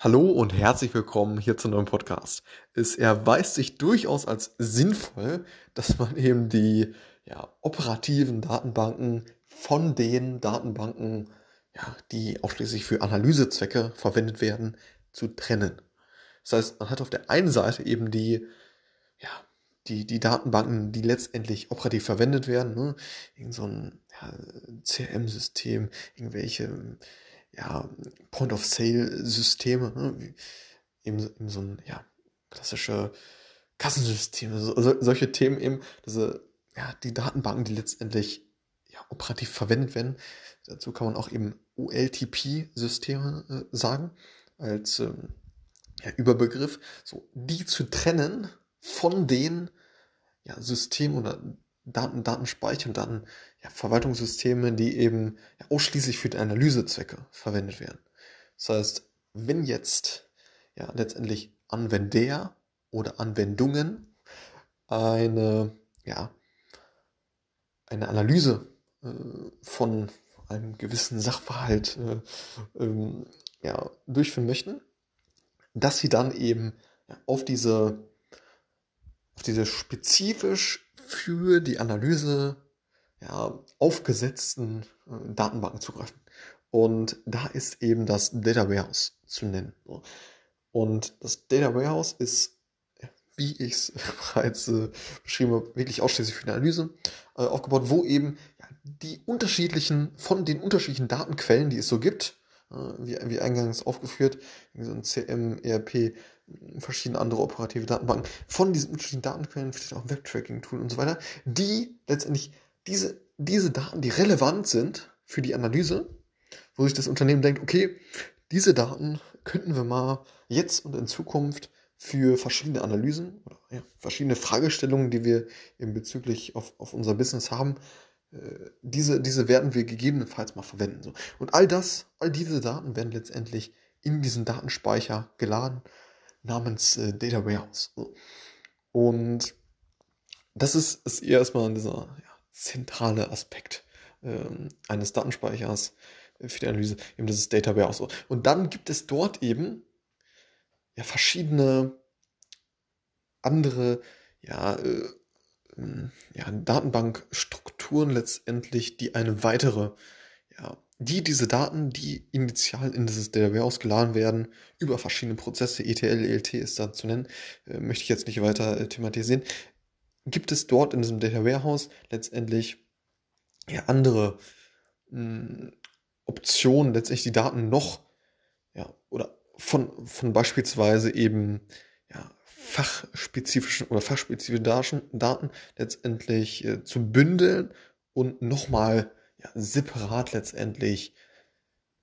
Hallo und herzlich willkommen hier zu einem neuen Podcast. Es erweist sich durchaus als sinnvoll, dass man eben die ja, operativen Datenbanken von den Datenbanken, ja, die ausschließlich für Analysezwecke verwendet werden, zu trennen. Das heißt, man hat auf der einen Seite eben die, ja, die, die Datenbanken, die letztendlich operativ verwendet werden, ne? Irgend so ein ja, CRM-System, irgendwelche ja, Point-of-Sale-Systeme, ne? eben, eben so ein, ja, klassische Kassensysteme, so, so, solche Themen eben, diese, ja, die Datenbanken, die letztendlich ja, operativ verwendet werden. Dazu kann man auch eben OLTP-Systeme äh, sagen, als ähm, ja, Überbegriff, so die zu trennen von den ja, Systemen oder Daten, Datenspeicher und Daten, ja, Verwaltungssysteme, die eben ja, ausschließlich für die Analysezwecke verwendet werden. Das heißt, wenn jetzt ja letztendlich Anwender oder Anwendungen eine, ja, eine Analyse äh, von einem gewissen Sachverhalt äh, ähm, ja, durchführen möchten, dass sie dann eben auf diese auf diese spezifisch für die Analyse ja, aufgesetzten äh, Datenbanken zugreifen. Und da ist eben das Data Warehouse zu nennen. Und das Data Warehouse ist, wie ich es bereits äh, beschrieben habe, wirklich ausschließlich für die Analyse äh, aufgebaut, wo eben ja, die unterschiedlichen, von den unterschiedlichen Datenquellen, die es so gibt, äh, wie, wie eingangs aufgeführt, so ein CM, ERP, verschiedene andere operative Datenbanken, von diesen unterschiedlichen Datenquellen, vielleicht auch Webtracking-Tool und so weiter, die letztendlich diese, diese Daten, die relevant sind für die Analyse, wo sich das Unternehmen denkt, okay, diese Daten könnten wir mal jetzt und in Zukunft für verschiedene Analysen oder ja, verschiedene Fragestellungen, die wir eben bezüglich auf, auf unser Business haben, äh, diese, diese werden wir gegebenenfalls mal verwenden. Und all das, all diese Daten werden letztendlich in diesen Datenspeicher geladen namens äh, Data Warehouse. Und das ist, ist erstmal dieser ja, zentrale Aspekt ähm, eines Datenspeichers für die Analyse, eben das Data Warehouse. Und dann gibt es dort eben ja verschiedene andere ja, äh, ähm, ja, Datenbankstrukturen letztendlich, die eine weitere, ja, die diese Daten, die initial in dieses Warehouse geladen werden, über verschiedene Prozesse, ETL, ELT ist da zu nennen, äh, möchte ich jetzt nicht weiter äh, thematisieren, gibt es dort in diesem Data Warehouse letztendlich ja, andere mh, hm, Optionen, letztendlich die Daten noch, ja, oder von, von beispielsweise eben, ja, fachspezifischen oder fachspezifischen Daten letztendlich äh, zu bündeln und nochmal ja, separat letztendlich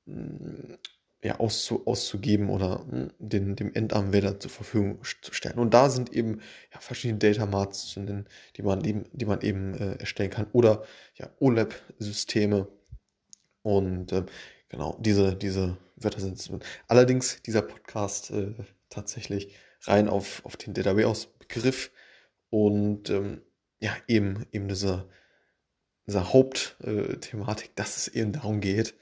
mh, ja, auszu, auszugeben oder mh, den, dem Endanwender zur Verfügung zu stellen. Und da sind eben ja, verschiedene Data Marts zu nennen, die man eben, die man eben äh, erstellen kann. Oder ja, OLAP-Systeme. Und äh, genau, diese, diese Wörter sind. Allerdings dieser Podcast äh, tatsächlich rein auf, auf den Data Warehouse-Begriff und ähm, ja, eben, eben diese, diese Hauptthematik, dass es eben darum geht,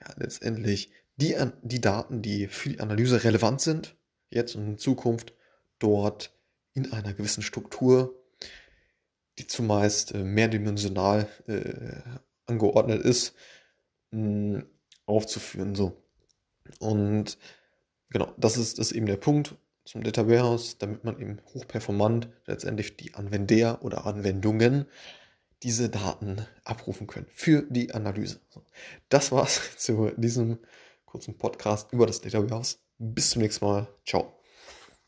ja, letztendlich die, die Daten, die für die Analyse relevant sind, jetzt und in Zukunft, dort in einer gewissen Struktur, die zumeist äh, mehrdimensional äh, angeordnet ist, mh, aufzuführen. So. Und genau, das ist, das ist eben der Punkt zum Data Warehouse, damit man eben hochperformant letztendlich die Anwender oder Anwendungen diese Daten abrufen können für die Analyse. Das war's zu diesem kurzen Podcast über das Data Warehouse. Bis zum nächsten Mal. Ciao.